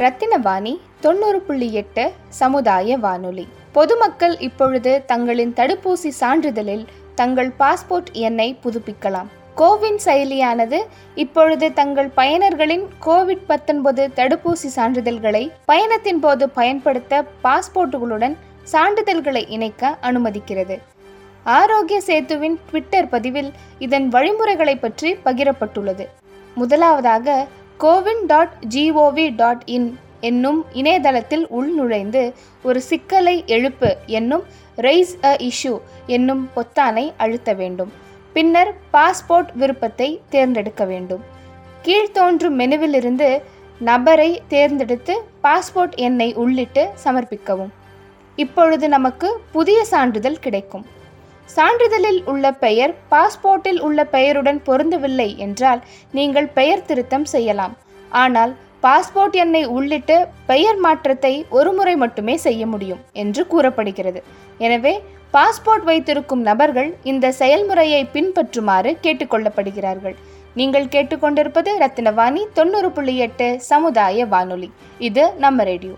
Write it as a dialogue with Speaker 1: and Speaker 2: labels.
Speaker 1: ரத்தினவாணி தொண்ணூறு புள்ளி எட்டு சமுதாய வானொலி. பொதுமக்கள் இப்பொழுது தங்களின் தடுப்பூசி சான்றிதழில் தங்கள் பாஸ்போர்ட் எண்ணை புதுப்பிக்கலாம். கோவின் செயலியானது இப்பொழுது தங்கள் பயனர்களின் கோவிட் பத்தொன்பது தடுப்பூசி சான்றிதழ்களை பயணத்தின் போது பயன்படுத்த பாஸ்போர்ட்டுகளுடன் சான்றிதழ்களை இணைக்க அனுமதிக்கிறது. ஆரோக்கிய சேத்துவின் ட்விட்டர் பதிவில் இதன் வழிமுறைகளை பற்றி பகிரப்பட்டுள்ளது. முதலாவதாக CoWIN dot G O V dot in என்னும் இணையதளத்தில் உள்நுழைந்து ஒரு சிக்கலை எழுப்பு என்னும் ரைஸ் அ இஷ்யூ என்னும் பொத்தானை அழுத்த வேண்டும். பின்னர் பாஸ்போர்ட் விருப்பத்தை தேர்ந்தெடுக்க வேண்டும். கீழ்த்தோன்றும் மெனுவிலிருந்து நபரை தேர்ந்தெடுத்து பாஸ்போர்ட் எண்ணை உள்ளிட்டு சமர்ப்பிக்கவும். இப்பொழுது நமக்கு புதிய சான்றிதழ் கிடைக்கும். சான்றிதழில் உள்ள பெயர் பாஸ்போர்ட்டில் உள்ள பெயருடன் பொருந்தவில்லை என்றால் நீங்கள் பெயர் திருத்தம் செய்யலாம். ஆனால் பாஸ்போர்ட் எண்ணை உள்ளிட்டு பெயர் மாற்றத்தை ஒருமுறை மட்டுமே செய்ய முடியும் என்று கூறப்படுகிறது. எனவே பாஸ்போர்ட் வைத்திருக்கும் நபர்கள் இந்த செயல்முறையை பின்பற்றுமாறு கேட்டுக்கொள்ளப்படுகிறார்கள். நீங்கள் கேட்டுக்கொண்டிருப்பது ரத்தினவாணி தொண்ணூறு புள்ளி எட்டு சமுதாய வானொலி. இது நம்ம ரேடியோ.